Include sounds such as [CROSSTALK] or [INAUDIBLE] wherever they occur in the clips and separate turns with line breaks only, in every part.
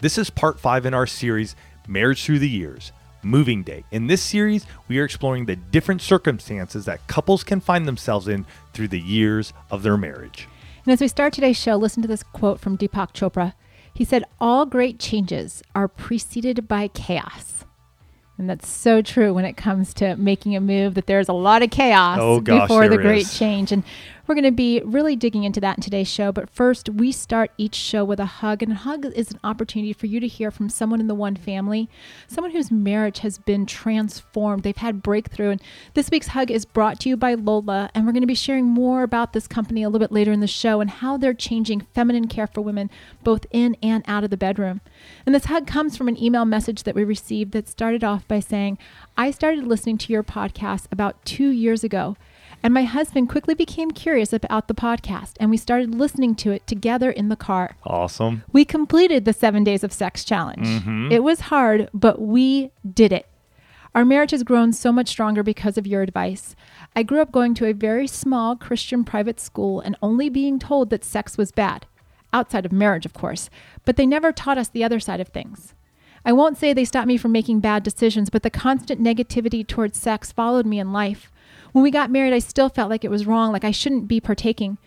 This is part five in our series, Marriage Through the Years, Moving Day. In this series, we are exploring the different circumstances that couples can find themselves in through the years of their marriage.
And as we start today's show, listen to this quote from Deepak Chopra. He said, All great changes are preceded by chaos. And that's so true when it comes to making a move, that there's a lot of chaos
Oh, gosh,
before the great
is.
change. And we're going to be really digging into that in today's show. But first, we start each show with a hug. And a hug is an opportunity for you to hear from someone in the one family, someone whose marriage has been transformed. They've had breakthrough. And this week's hug is brought to you by Lola. And we're going to be sharing more about this company a little bit later in the show and how they're changing feminine care for women, both in and out of the bedroom. And this hug comes from an email message that we received that started off by saying, I started listening to your podcast about two years ago. And my husband quickly became curious about the podcast, and we started listening to it together in the car.
Awesome.
We completed the seven days of sex challenge. Mm-hmm. It was hard, but we did it. Our marriage has grown so much stronger because of your advice. I grew up going to a very small Christian private school and only being told that sex was bad, outside of marriage, of course, but they never taught us the other side of things. I won't say they stopped me from making bad decisions, but the constant negativity towards sex followed me in life. When we got married, I still felt like it was wrong, like I shouldn't be partaking.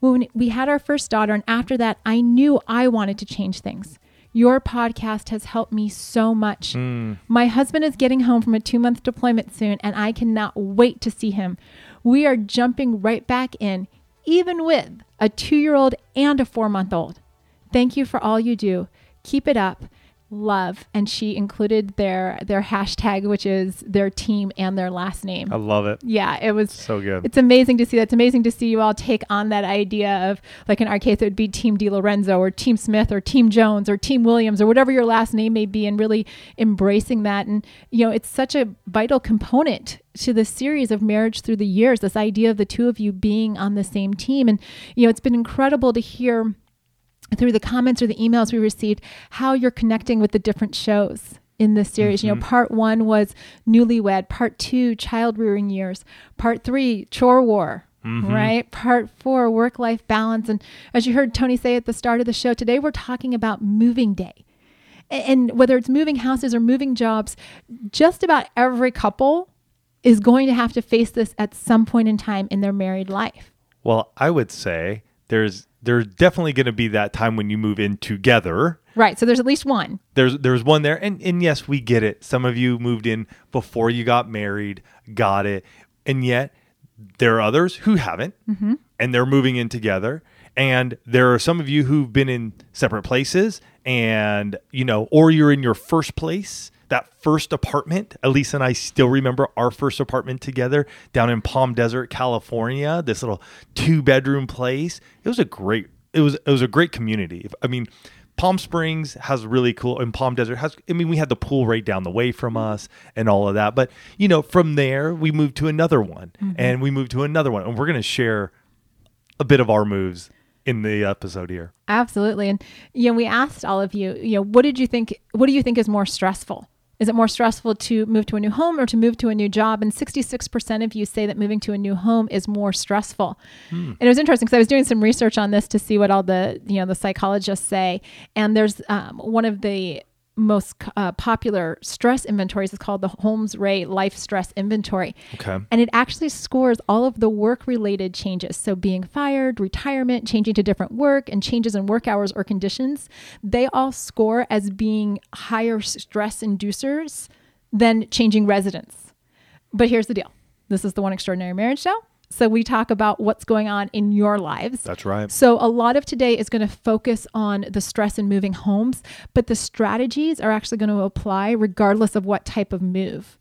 When we had our first daughter, and after that, I knew I wanted to change things. Your podcast has helped me so much. Hmm. My husband is getting home from a two month deployment soon, and I cannot wait to see him. We are jumping right back in, even with a two year old and a four month old. Thank you for all you do. Keep it up. Love. And she included their their hashtag, which is their team and their last name.
I love it.
Yeah, it was
So good.
it's amazing to see that. It's amazing to see you all take on that idea of, like in our case, it would be Team DiLorenzo or Team Smith or Team Jones or Team Williams or whatever your last name may be, and really embracing that. And, you know, it's such a vital component to the series of marriage through the years, this idea of the two of you being on the same team. And, you know, it's been incredible to hear through the comments or the emails we received how you're connecting with the different shows in this series. You know, mm-hmm. part one was newlywed, part two, child rearing years, part three, chore war. Mm-hmm. Right. Part four, work life balance. And as you heard Tony say at the start of the show, today we're talking about moving day. And whether it's moving houses or moving jobs, just about every couple is going to have to face this at some point in time in their married life.
Well, I would say there's there's definitely going to be that time when you move in together.
Right. So there's at least one.
There's there's one there, and and yes, we get it. Some of you moved in before you got married, got it, and yet there are others who haven't, mm-hmm. and they're moving in together. And there are some of you who've been in separate places, and you know, or you're in your first place, that first apartment. Elise and I still remember our first apartment together down in Palm Desert, California. This little two bedroom place. It was a great. It was it was a great community. I mean. Palm Springs has really cool, and Palm Desert has. I mean, we had the pool right down the way from us, and all of that. But you know, from there we moved to another one, mm-hmm. and we moved to another one, and we're going to share a bit of our moves in the episode here.
Absolutely. And you know, we asked all of you, you know, what did you think what do you think is more stressful? Is it more stressful to move to a new home or to move to a new job? And 66% of you say that moving to a new home is more stressful. And it was interesting because I was doing some research on this to see what all the, you know, the psychologists say. And there's um, one of the most uh, popular stress inventories is called the Holmes Rahe Life Stress Inventory.
Okay.
And it actually scores all of the work related changes. So, being fired, retirement, changing to different work, and changes in work hours or conditions, they all score as being higher stress inducers than changing residence. But here's the deal this is the One Extraordinary Marriage Show. So, we talk about what's going on in your lives.
That's right.
So, a lot of today is going to focus on the stress in moving homes, but the strategies are actually going to apply regardless of what type of move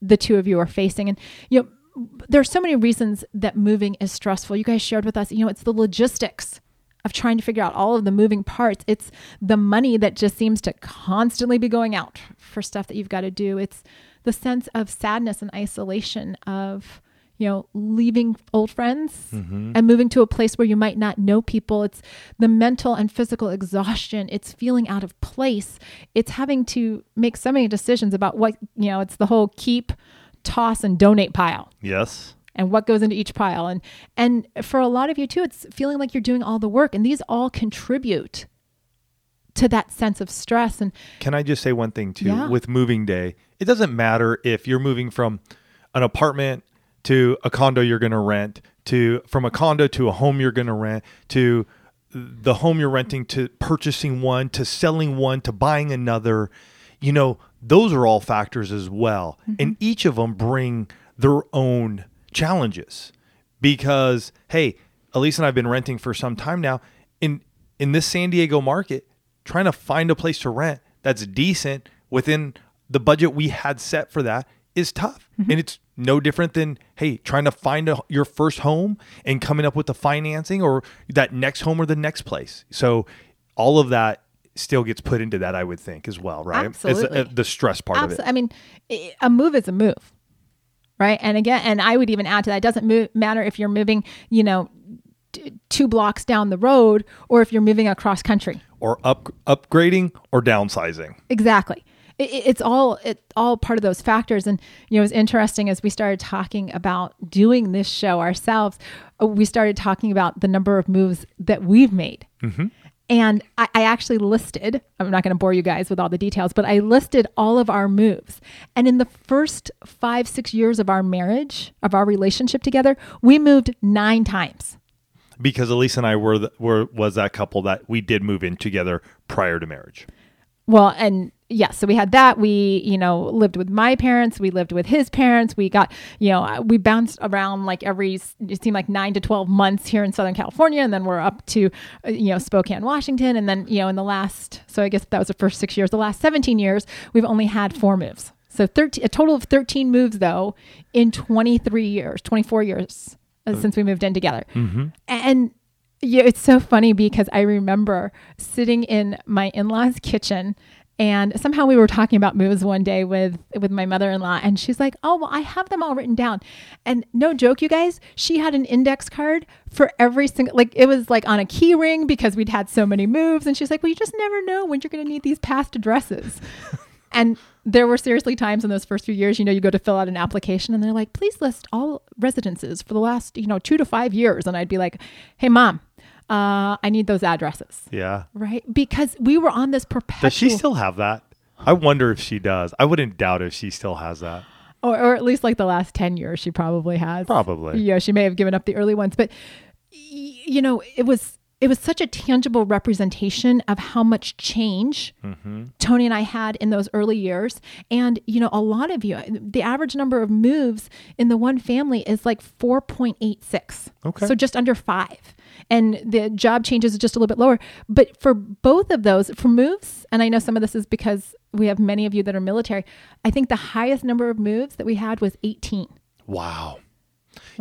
the two of you are facing. And, you know, there's so many reasons that moving is stressful. You guys shared with us, you know, it's the logistics of trying to figure out all of the moving parts. It's the money that just seems to constantly be going out for stuff that you've got to do. It's the sense of sadness and isolation of you know leaving old friends
Mm-hmm.
and moving to a place where you might not know people it's the mental and physical exhaustion it's feeling out of place it's having to make so many decisions about what you know it's the whole keep toss and donate pile
Yes.
and what goes into each pile and and for a lot of you too it's feeling like you're doing all the work and these all contribute to that sense of stress and
Can I just say one thing too?
Yeah.
With moving day, it doesn't matter if you're moving from an apartment to a condo you're going to rent, to from a condo to a home you're going to rent, to the home you're renting to purchasing one, to selling one, to buying another. You know, those are all factors as well. Mm-hmm. And each of them bring their own challenges because hey, Elise and I've been renting for some time now. In in this San Diego market, trying to find a place to rent that's decent within the budget we had set for that is tough. And it's no different than hey, trying to find a, your first home and coming up with the financing or that next home or the next place. So all of that still gets put into that I would think as well, right? Uh,
Absolutely.
the stress part of it.
I mean, a move is a move, right? And again, and I would even add to that, it doesn't move, matter if you're moving, you know, two blocks down the road or if you're moving across country.
Or up upgrading or downsizing.
Exactly. It, it- it's all it all part of those factors. And you know, it was interesting as we started talking about doing this show ourselves. uh, We started talking about the number of moves that we've made. And I, I actually listed, I'm not going to bore you guys with all the details, but I listed all of our moves. And in the first five, six years of our marriage, of our relationship together, we moved nine times.
because Elise and I were the, were was that couple that we did move in together prior to marriage.
Well, and yeah, so we had that. We, you know, lived with my parents. We lived with his parents. We got, you know, uh, we bounced around like every, it seemed like nine to 12 months here in Southern California. And then we're up to, uh, you know, Spokane, Washington. And then, you know, in the last, so I guess that was the first six years, the last 17 years, we've only had four moves. So 13, a total of 13 moves though in 23 years, 24 years uh, since we moved in together. And yeah, it's so funny because I remember sitting in my in-laws' kitchen and somehow we were talking about moves one day with with my mother-in-law and she's like, "Oh, well, I have them all written down." And no joke, you guys, she had an index card for every single like it was like on a key ring because we'd had so many moves and she's like, "Well, you just never know when you're going to need these past addresses." [LAUGHS] and there were seriously times in those first few years, you know, you go to fill out an application and they're like, please list all residences for the last, you know, two to five years. And I'd be like, hey, mom, uh, I need those addresses.
Yeah.
Right. Because we were on this perpetual.
Does she still have that? I wonder if she does. I wouldn't doubt if she still has that.
or, or at least like the last 10 years, she probably has.
Probably.
Yeah, she may have given up the early ones, but y- you know, it was it was such a tangible representation of how much change mm-hmm. Tony and I had in those early years. And you know, a lot of you, the average number of moves in the one family is like 4.86.
Okay.
So just under 5. And the job changes is just a little bit lower. But for both of those, for moves, and I know some of this is because we have many of you that are military, I think the highest number of moves that we had was 18.
Wow.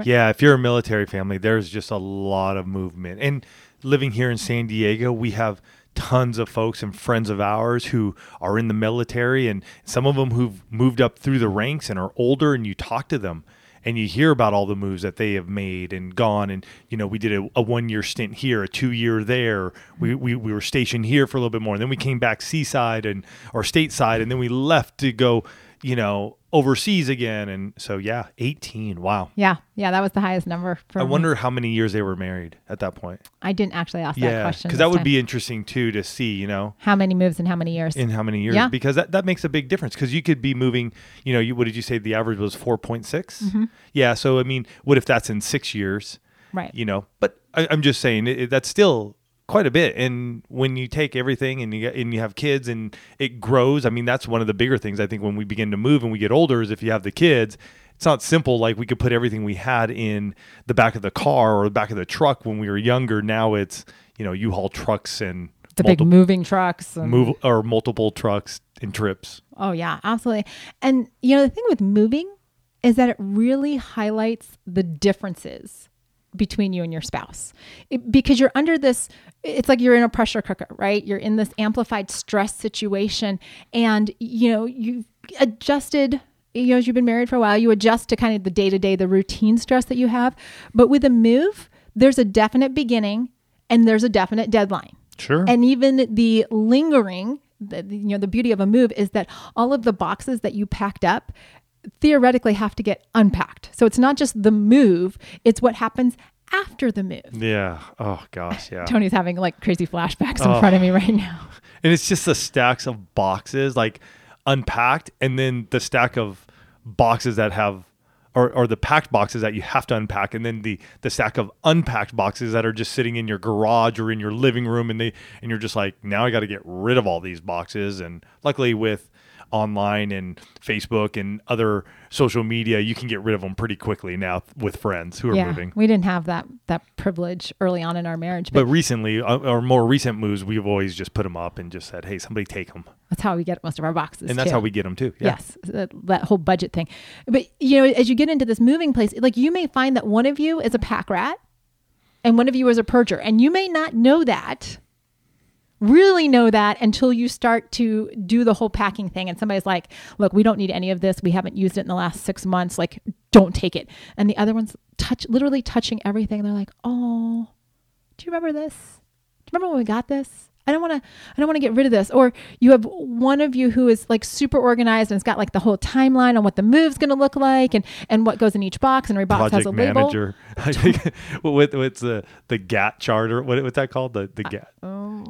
Yeah, if you're a military family, there's just a lot of movement. And living here in San Diego, we have tons of folks and friends of ours who are in the military and some of them who've moved up through the ranks and are older and you talk to them and you hear about all the moves that they have made and gone and you know we did a, a one year stint here a two year there. We, we, we were stationed here for a little bit more and then we came back seaside and or stateside and then we left to go you know overseas again and so yeah 18 wow
Yeah, yeah, that was the highest number. For
i
me.
wonder how many years they were married at that point
I didn't actually ask that question
because that would
time.
be interesting too to see you know
how many moves in how many years.
in how many years
Yeah.
because that, that makes a big difference because you could be moving you know you what did you say the average was 4.6
Mm-hmm.
yeah so i mean what if that's in six years
right.
you know but I, i'm just saying it, it- that's still quite a bit and when you take everything and you get, and you have kids and it grows i mean that's one of the bigger things i think when we begin to move and we get older is if you have the kids it's not simple like we could put everything we had in the back of the car or the back of the truck when we were younger now it's you know u-haul trucks and
the big moving trucks. And,
move or multiple trucks and trips
Oh yeah, absolutely. And you know the thing with moving is that it really highlights the differences between you and your spouse. It- because you're under this it's like you're in a pressure cooker right? You're in this amplified stress situation. And you know you've adjusted you know as you've been married for a while you adjust to kind of the day-to-day the routine stress that you have. But with a move there's a definite beginning and there's a definite deadline.
Sure.
and even the lingering the, the- you know the beauty of a move is that all of the boxes that you packed up theoretically have to get unpacked so it's not just the move it's what happens after the move
yeah. Oh gosh. Yeah. [LAUGHS]
tony's having like crazy flashbacks in oh. front of me right now [LAUGHS]
and it's just the stacks of boxes like unpacked and then the stack of boxes that have or, or the packed boxes that you have to unpack and then the the stack of unpacked boxes that are just sitting in your garage or in your living room and they and you're just like now I got to get rid of all these boxes and luckily with online and Facebook and other social media you can get rid of them pretty quickly now with friends who are
yeah
moving
we didn't have that that privilege early on in our marriage but,
but recently uh, or more recent moves we've always just put them up and just said hey somebody take them
that's how we get most of our boxes
and that's
too.
how we get them too yeah
Yes, that, that whole budget thing. But you know, as you get into this moving place, like you may find that one of you is a pack rat and one of you is a purger, and you may not know that. Really know that until you start to do the whole packing thing, and somebody's like, "Look, we don't need any of this. We haven't used it in the last six months. Like, don't take it." And the other one's touch, literally touching everything. They're like, "Oh, do you remember this? Do you remember when we got this? I don't want to. I don't want to get rid of this." Or you have one of you who is like super organized and it's got like the whole timeline on what the move's going to look like and and what goes in each box. And every box has
project
a label.
manager. [LAUGHS] Think [LAUGHS] what, what's the the GAT chart or what, what's that called? The the GAT.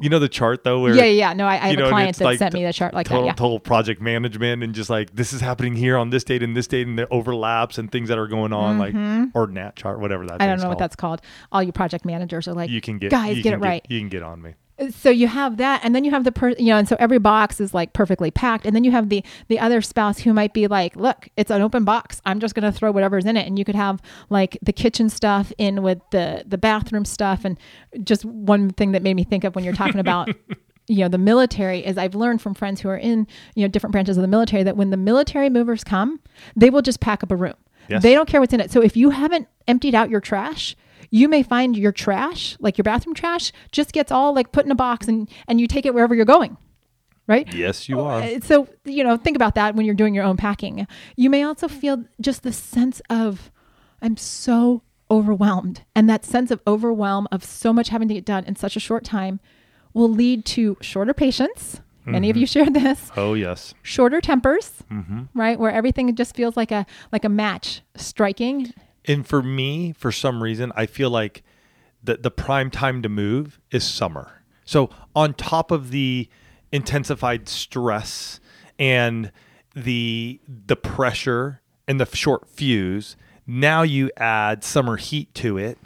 you know the chart though where
Uh, Yeah, yeah. No, I, I have
know,
a client that
like
sent
t-
me the chart like
total,
that. Yeah.
total project management and just like this is happening here on this date and this date and the overlaps and things that are going on like or NAT chart whatever that
Mm-hmm. I don't know what that's called. All you project managers are like,
you can get
guys, get it right.
you can get on me
so you have that and then you have the per you know and so every box is like perfectly packed and then you have the the other spouse who might be like look it's an open box. I'm just going to throw whatever's in it and you could have like the kitchen stuff in with the the bathroom stuff and just one thing that made me think of when you're talking about [LAUGHS] you know the military is i've learned from friends who are in you know different branches of the military that when the military movers come they will just pack up a room.
Yes.
they don't care what's in it. So if you haven't emptied out your trash you may find your trash like your bathroom trash just gets all like put in a box and and you take it wherever you're going right?
Yes you are.
Uh, so you know think about that when you're doing your own packing. You may also feel just the sense of i'm so overwhelmed and that sense of overwhelm of so much having to get done in such a short time will lead to shorter patience. Many of you shared this.
Oh yes.
Shorter tempers
Mm-hmm.
right where everything just feels like a like a match striking
and for me for some reason i feel like the the prime time to move is summer. So on top of the intensified stress and the the pressure and the short fuse now you add summer heat to it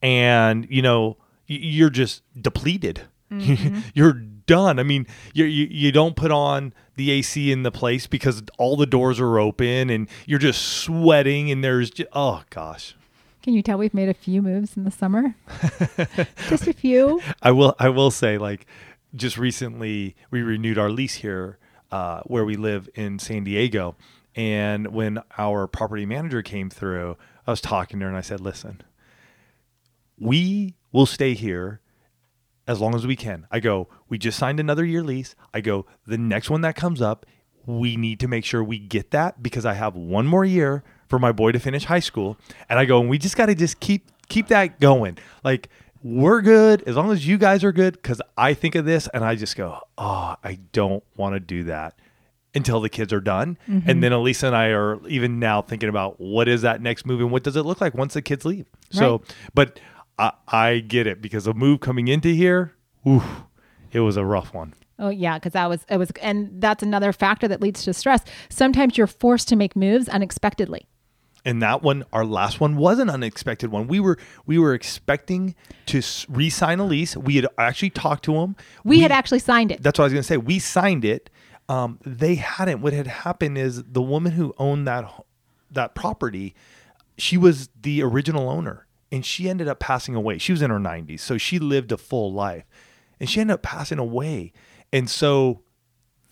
and you know you're just depleted. [LAUGHS] Mm-hmm. You're done i mean you, you you don't put on the ac in the place because all the doors are open and you're just sweating and there's just, oh gosh
Can you tell we've made a few moves in the summer? [LAUGHS] Just a few.
I will I will say like just recently we renewed our lease here uh, where we live in San Diego and when our property manager came through I was talking to her and I said listen we will stay here as long as we can. I go we just signed another year lease. I go the next one that comes up we need to make sure we get that because I have one more year for my boy to finish high school and I go and we just got to just keep keep that going. Like we're good as long as you guys are good because I think of this and I just go, oh, I don't want to do that until the kids are done. And mm-hmm. then Alisa and I are even now thinking about what is that next move and what does it look like once the kids leave. So, but I, I get it because the move coming into here, oof, it was a rough one.
Oh yeah, because that was it was, and that's another factor that leads to stress. Sometimes you're forced to make moves unexpectedly.
and that one our last one was an unexpected one we were we were expecting to re-sign a lease we had actually talked to them
We, had actually signed it.
that's what i was going to say we signed it um, they hadn't what had happened is the woman who owned that that property she was the original owner and she ended up passing away she was in her 90s so she lived a full life and she ended up passing away and so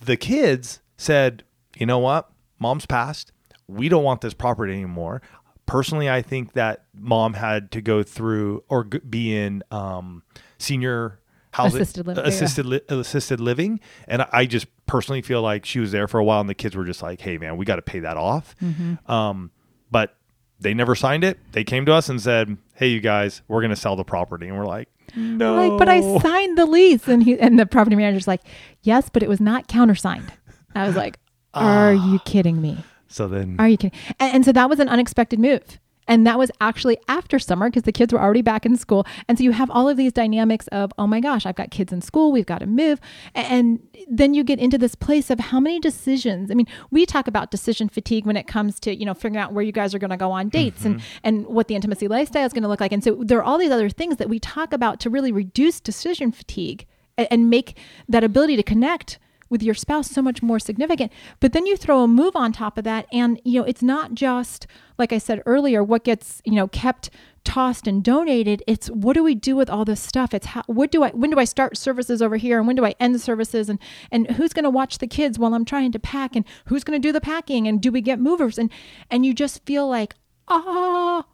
the kids said, you know what? Mom's passed. We don't want this property anymore. personally, I think that mom had to go through or be in um, senior housing,
Assisted living, yeah.
assisted, li- assisted living, and I just personally feel like she was there for a while, and the kids were just like, "Hey, man, we got to pay that off."
Mm-hmm.
Um, but they never signed it. They came to us and said, "Hey, you guys, we're going to sell the property," and we're like, "No."
Like, but I signed the lease, and he and the property manager's like, yes, but it was not countersigned. I was like, are
Ah.
you kidding me?
So then,
Are you kidding? And, and so that was an unexpected move. And that was actually after summer because the kids were already back in school. And so you have all of these dynamics of, oh my gosh, I've got kids in school, we've got to move. And then you get into this place of how many decisions. I mean, we talk about decision fatigue when it comes to, you know, figuring out where you guys are going to go on dates and, mm-hmm. and what the intimacy lifestyle is going to look like. And so there are all these other things that we talk about to really reduce decision fatigue and, and make that ability to connect with your spouse so much more significant. But then you throw a move on top of that and you know it's not just like I said earlier what gets, you know, kept tossed and donated. It's what do we do with all this stuff? It's how what do I when do I start services over here and when do I end services and and who's going to watch the kids while I'm trying to pack and who's going to do the packing and do we get movers and and you just feel like, "Ah,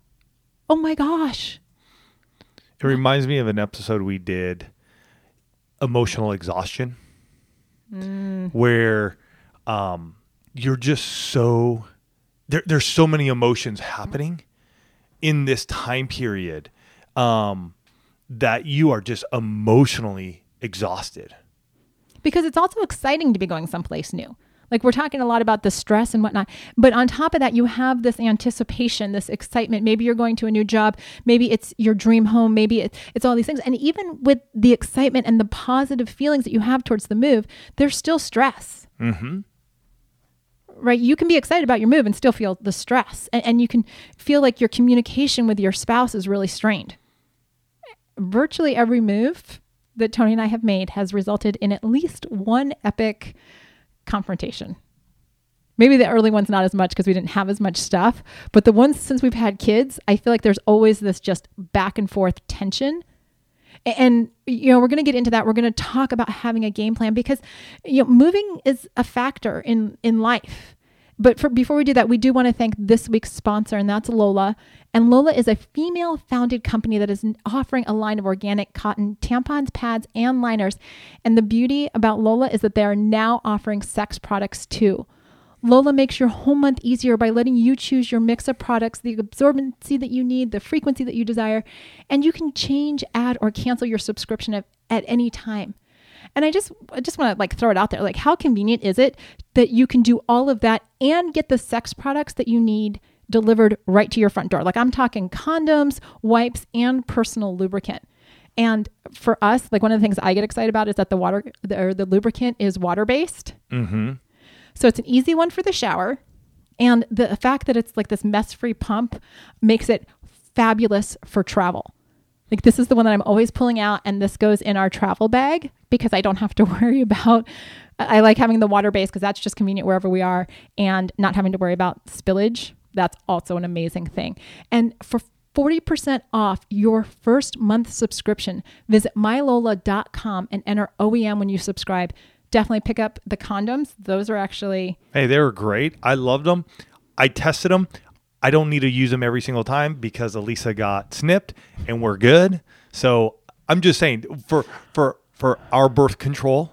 oh my gosh."
it reminds me of an episode we did, emotional exhaustion, where um, you're just so there, there's so many emotions happening in this time period um, that you are just emotionally exhausted.
because it's also exciting to be going someplace new. Like we're talking a lot about the stress and whatnot, but on top of that, you have this anticipation, this excitement. Maybe you're going to a new job, maybe it's your dream home, maybe it, it's all these things. And even with the excitement and the positive feelings that you have towards the move, there's still stress.
Mm-hmm.
Right? You can be excited about your move and still feel the stress, and, and you can feel like your communication with your spouse is really strained. Virtually every move that Tony and I have made has resulted in at least one epic confrontation. Maybe the early ones not as much because we didn't have as much stuff, but the ones since we've had kids, I feel like there's always this just back and forth tension. And you know, we're going to get into that. We're going to talk about having a game plan because you know, moving is a factor in in life. But for, before we do that, we do want to thank this week's sponsor, and that's Lola. And Lola is a female founded company that is offering a line of organic cotton tampons, pads, and liners. And the beauty about Lola is that they are now offering sex products too. Lola makes your whole month easier by letting you choose your mix of products, the absorbency that you need, the frequency that you desire, and you can change, add, or cancel your subscription at, at any time. And I just I just want to like throw it out there. Like how convenient is it that you can do all of that and get the sex products that you need delivered right to your front door? Like I'm talking condoms, wipes, and personal lubricant. And for us, like one of the things I get excited about is that the water the, or the lubricant is water based.
Mm-hmm.
So it's an easy one for the shower. And the fact that it's like this mess free pump makes it fabulous for travel. Like this is the one that I'm always pulling out, and this goes in our travel bag because I don't have to [LAUGHS] worry about. I like having the water base because that's just convenient wherever we are, and not having to worry about spillage. That's also an amazing thing. And for 40% off your first month subscription, visit mylola.com and enter OEM when you subscribe. Definitely pick up the condoms. Those are actually
Hey, they were great. I loved them. I tested them. I don't need to use them every single time because Alisa got snipped and we're good. So I'm just saying for for for our birth control,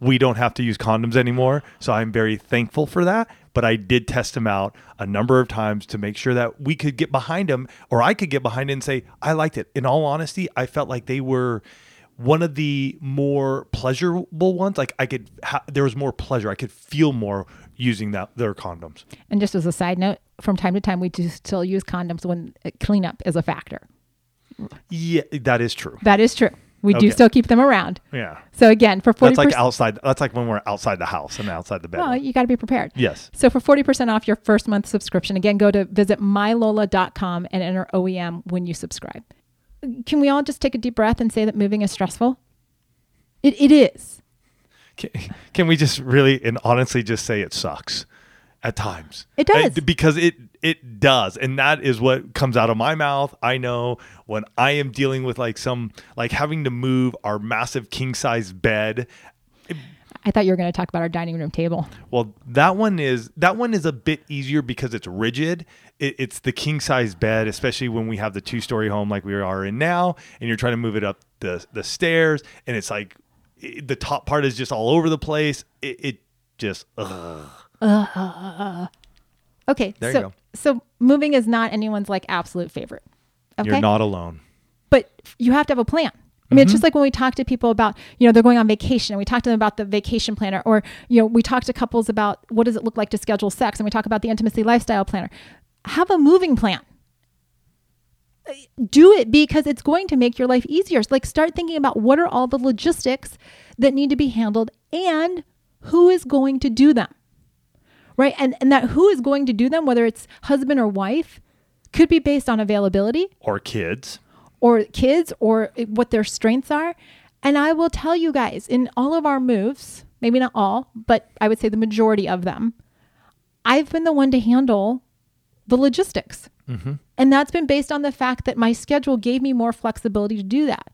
we don't have to use condoms anymore. So I'm very thankful for that. But I did test them out a number of times to make sure that we could get behind them, or I could get behind it and say I liked it. In all honesty, I felt like they were one of the more pleasurable ones. Like I could, ha- there was more pleasure. I could feel more using that their condoms.
And just as a side note, from time to time, we do still use condoms when cleanup is a factor.
Yeah, that is true.
That is true. We do still keep them around.
Yeah,
So again, for forty
that's like outside. That's like when we're outside the house and outside the bed.
well, you got to be prepared.
yes.
So for forty percent off your first month subscription, again, go to visit mylola.com and enter OEM when you subscribe. Can we all just take a deep breath and say that moving is stressful? It it is.
Can, can we just really and honestly just say it sucks at times?
It does.
Uh, because it it does, and that is what comes out of my mouth. I know when I am dealing with like some like having to move our massive king size bed.
I thought you were going to talk about our dining room table.
Well, that one is that one is a bit easier because it's rigid. It, it's the king size bed, especially when we have the two story home like we are in now, and you're trying to move it up the the stairs, and it's like it, the top part is just all over the place. It, it just ugh.
Okay,
There you
so
go.
so moving is not anyone's like absolute favorite. Okay,
you're not alone.
but you have to have a plan. I mean, it's mm-hmm. just like when we talk to people about, you know, they're going on vacation and we talk to them about the vacation planner, or, you know, we talk to couples about what does it look like to schedule sex and we talk about the intimacy lifestyle planner. Have a moving plan. Do it because it's going to make your life easier. Like, start thinking about what are all the logistics that need to be handled and who is going to do them. Right. And, and that who is going to do them, whether it's husband or wife, could be based on availability
Or kids.
or kids or what their strengths are. And I will tell you guys, in all of our moves, maybe not all, but I would say the majority of them, I've been the one to handle the logistics. Mm-hmm. And that's been based on the fact that my schedule gave me more flexibility to do that.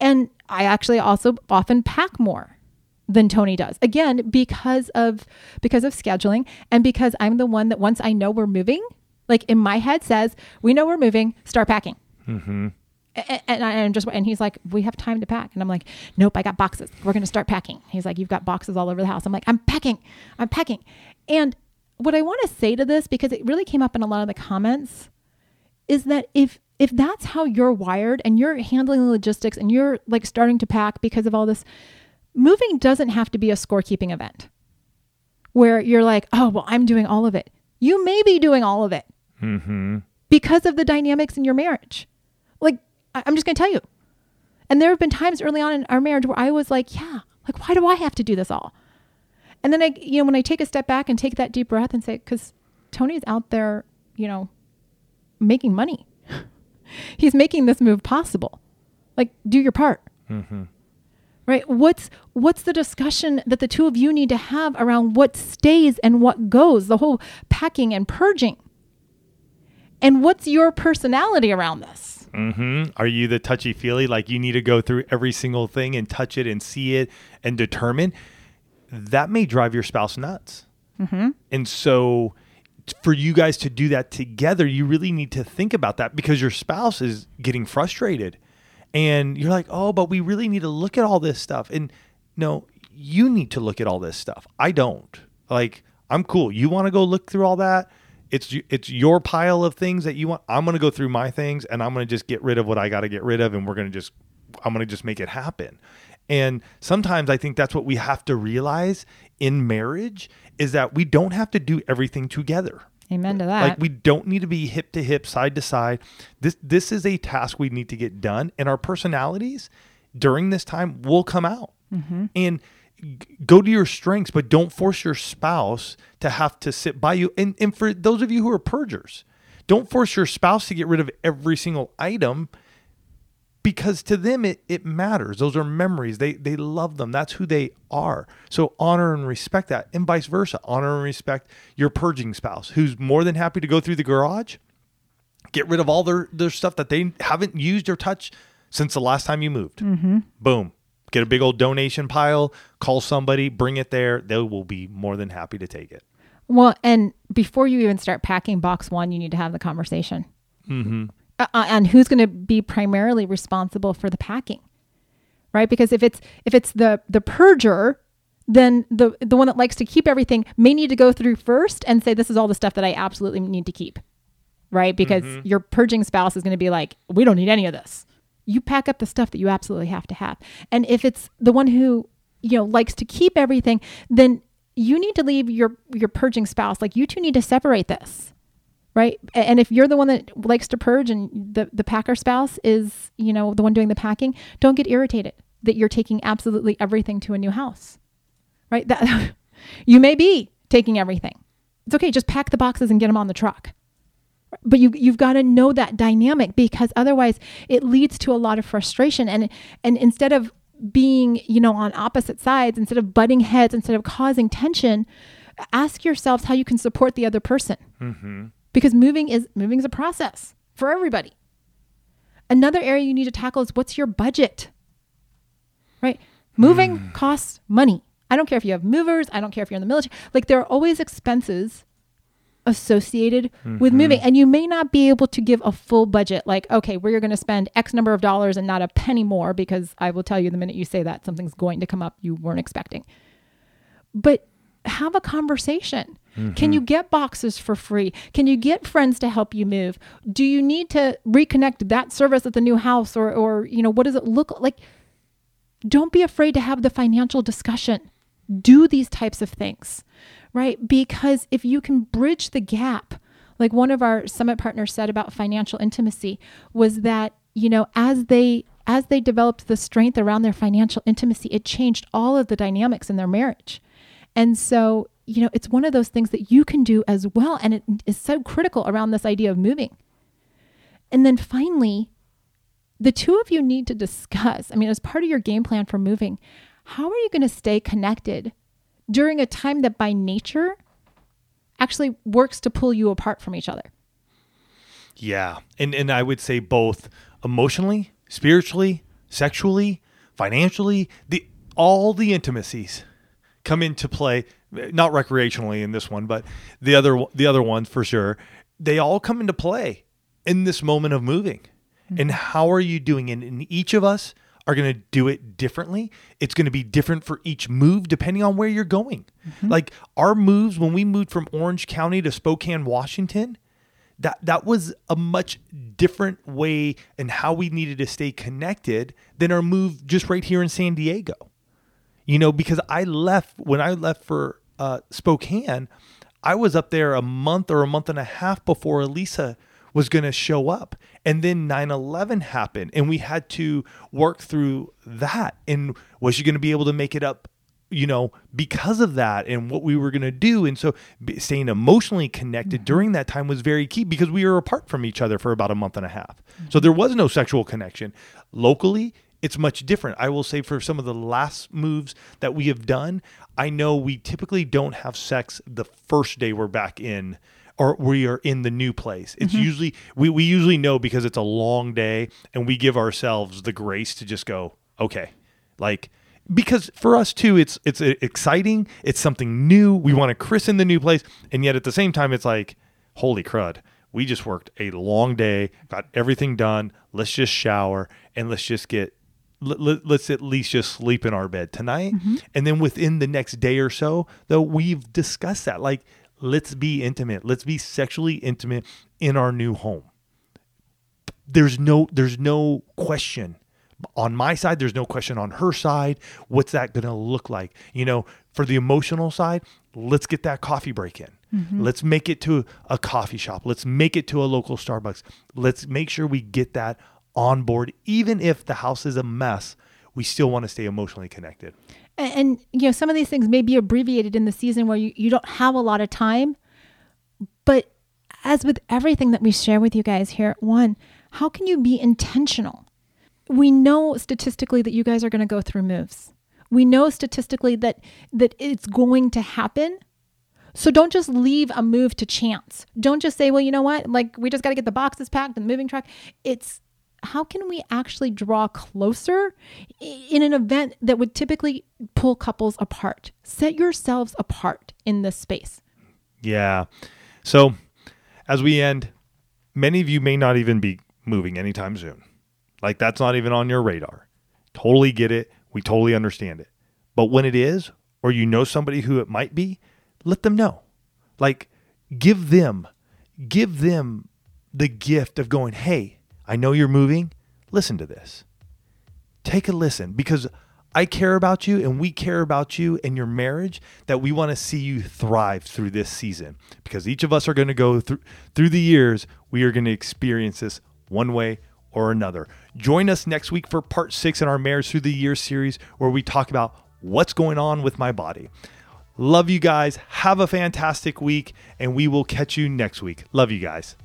And I actually also often pack more than Tony does. Again, because of because of scheduling and because I'm the one that once I know we're moving, like in my head says, we know we're moving, start packing. Mm-hmm. A- And, I, am just and he's like, we have time to pack, and I'm like, nope, I got boxes. We're gonna start packing. He's like, you've got boxes all over the house. I'm like, I'm packing, I'm packing. And what I want to say to this because it really came up in a lot of the comments is that if if that's how you're wired and you're handling the logistics and you're like starting to pack because of all this, moving doesn't have to be a scorekeeping event where you're like, oh well, I'm doing all of it. You may be doing all of it mm-hmm. because of the dynamics in your marriage. Like, I- I'm just going to tell you. And there have been times early on in our marriage where I was like, yeah, like, why do I have to do this all? And then I, you know, when I take a step back and take that deep breath and say, because Tony's out there, you know, making money. [LAUGHS] He's making this move possible. Like, do your part. Right? What's what's the discussion that the two of you need to have around what stays and what goes? The whole packing and purging. And what's your personality around this?
hmm Are you the touchy feely? Like you need to go through every single thing and touch it and see it and determine? That may drive your spouse nuts. Mm-hmm. And so, for you guys to do that together, you really need to think about that because your spouse is getting frustrated. And you're like, oh, but we really need to look at all this stuff. And no, you need to look at all this stuff. I don't. Like, I'm cool. You want to go look through all that? It's it's your pile of things that you want. I'm gonna go through my things, and I'm gonna just get rid of what I got to get rid of, and we're gonna just I'm gonna just make it happen. And sometimes I think that's what we have to realize in marriage is that we don't have to do everything together.
Amen to that.
Like we don't need to be hip to hip, side to side. This this is a task we need to get done, and our personalities during this time will come out. Mm-hmm. And g- go to your strengths, but don't force your spouse to have to sit by you. And and for those of you who are purgers, don't force your spouse to get rid of every single item because to them it, it matters. Those are memories. They they love them. That's who they are. So honor and respect that. And vice versa honor and respect your purging spouse who's more than happy to go through the garage get rid of all their their stuff that they haven't used or touched since the last time you moved. Boom. Get a big old donation pile call somebody bring it there. They will be more than happy to take it.
Well, and before you even start packing box one, you need to have the conversation. Mm-hmm. Uh, uh, and who's going to be primarily responsible for the packing, right? Because if it's if it's the the purger, then the the one that likes to keep everything may need to go through first and say, "This is all the stuff that I absolutely need to keep," right? Because your purging spouse is going to be like, "We don't need any of this." You pack up the stuff that you absolutely have to have, and if it's the one who you know likes to keep everything, then you need to leave your your purging spouse like you two need to separate this right? And if you're the one that likes to purge and the the packer spouse is you know the one doing the packing don't get irritated that you're taking absolutely everything to a new house right? That [LAUGHS] you may be taking everything. It's okay just pack the boxes and get them on the truck. But you you've got to know that dynamic because otherwise it leads to a lot of frustration and and instead of being you know on opposite sides instead of butting heads instead of causing tension ask yourselves how you can support the other person mm-hmm. Because moving is moving is a process for everybody. Another area you need to tackle is what's your budget right? Moving costs money. I don't care if you have movers, I don't care if you're in the military. Like there are always expenses associated mm-hmm. with moving. And you may not be able to give a full budget like okay we're going to spend x number of dollars and not a penny more because i will tell you the minute you say that something's going to come up you weren't expecting. But have a conversation mm-hmm. can you get boxes for free can you get friends to help you move do you need to reconnect that service at the new house or or you know what does it look like don't be afraid to have the financial discussion do these types of things right? Because if you can bridge the gap, like one of our summit partners said about financial intimacy was that, you know, as they as they developed the strength around their financial intimacy, it changed all of the dynamics in their marriage. And so, you know, it's one of those things that you can do as well. And it is so critical around this idea of moving. And then finally, the two of you need to discuss, I mean, as part of your game plan for moving, how are you going to stay connected during a time that by nature actually works to pull you apart from each other.
Yeah. And and I would say both emotionally, spiritually, sexually, financially, the all the intimacies come into play not recreationally in this one, but the other the other ones for sure. They all come into play in this moment of moving. Mm-hmm. And how are you doing? And in each of us are going to do it differently. It's going to be different for each move depending on where you're going. Mm-hmm. Like our moves when we moved from Orange County to Spokane, Washington, that that was a much different way and how we needed to stay connected than our move just right here in San Diego. You know, because I left when I left for uh, Spokane, I was up there a month or a month and a half before Alisa was going to show up. And then 9 11 happened, and we had to work through that. And was she going to be able to make it up? You know, because of that and what we were going to do. And so staying emotionally connected mm-hmm. during that time was very key because we were apart from each other for about a month and a half. Mm-hmm. So there was no sexual connection. Locally, it's much different. I will say for some of the last moves that we have done, I know we typically don't have sex the first day we're back in or we are in the new place. It's mm-hmm. usually we, we usually know because it's a long day and we give ourselves the grace to just go, okay. Like because for us too it's it's exciting, it's something new. We want to christen the new place and yet at the same time it's like holy crud. We just worked a long day, got everything done. Let's just shower and let's just get let, us at least just sleep in our bed tonight. Mm-hmm. And then within the next day or so, though, we've discussed that. Like, let's be intimate. Let's be sexually intimate in our new home. There's no there's no question on my side there's no question on her side what's that going to look like you know for the emotional side let's get that coffee break in mm-hmm. let's make it to a coffee shop let's make it to a local starbucks let's make sure we get that on board even if the house is a mess we still want to stay emotionally connected
and, and, you know, some of these things may be abbreviated in the season where you, you don't have a lot of time. But as with everything that we share with you guys here at One, how can you be intentional? We know statistically that you guys are going to go through moves. We know statistically that that it's going to happen. So don't just leave a move to chance. Don't just say, well, you know what? Like we just got to get the boxes packed and the moving truck. It's how can we actually draw closer in an event that would typically pull couples apart? Set yourselves apart in this space.
Yeah. So, as we end, many of you may not even be moving anytime soon. Like, that's not even on your radar. Totally get it. We totally understand it. But when it is, or you know somebody who it might be, let them know. Like, give them, give them the gift of going, hey, I know you're moving. Listen to this. Take a listen because I care about you and we care about you and your marriage that we want to see you thrive through this season because each of us are going to go through through the years we are going to experience this one way or another. Join us next week for part 6 in our marriage through the year series where we talk about what's going on with my body. Love you guys. Have a fantastic week and we will catch you next week. Love you guys.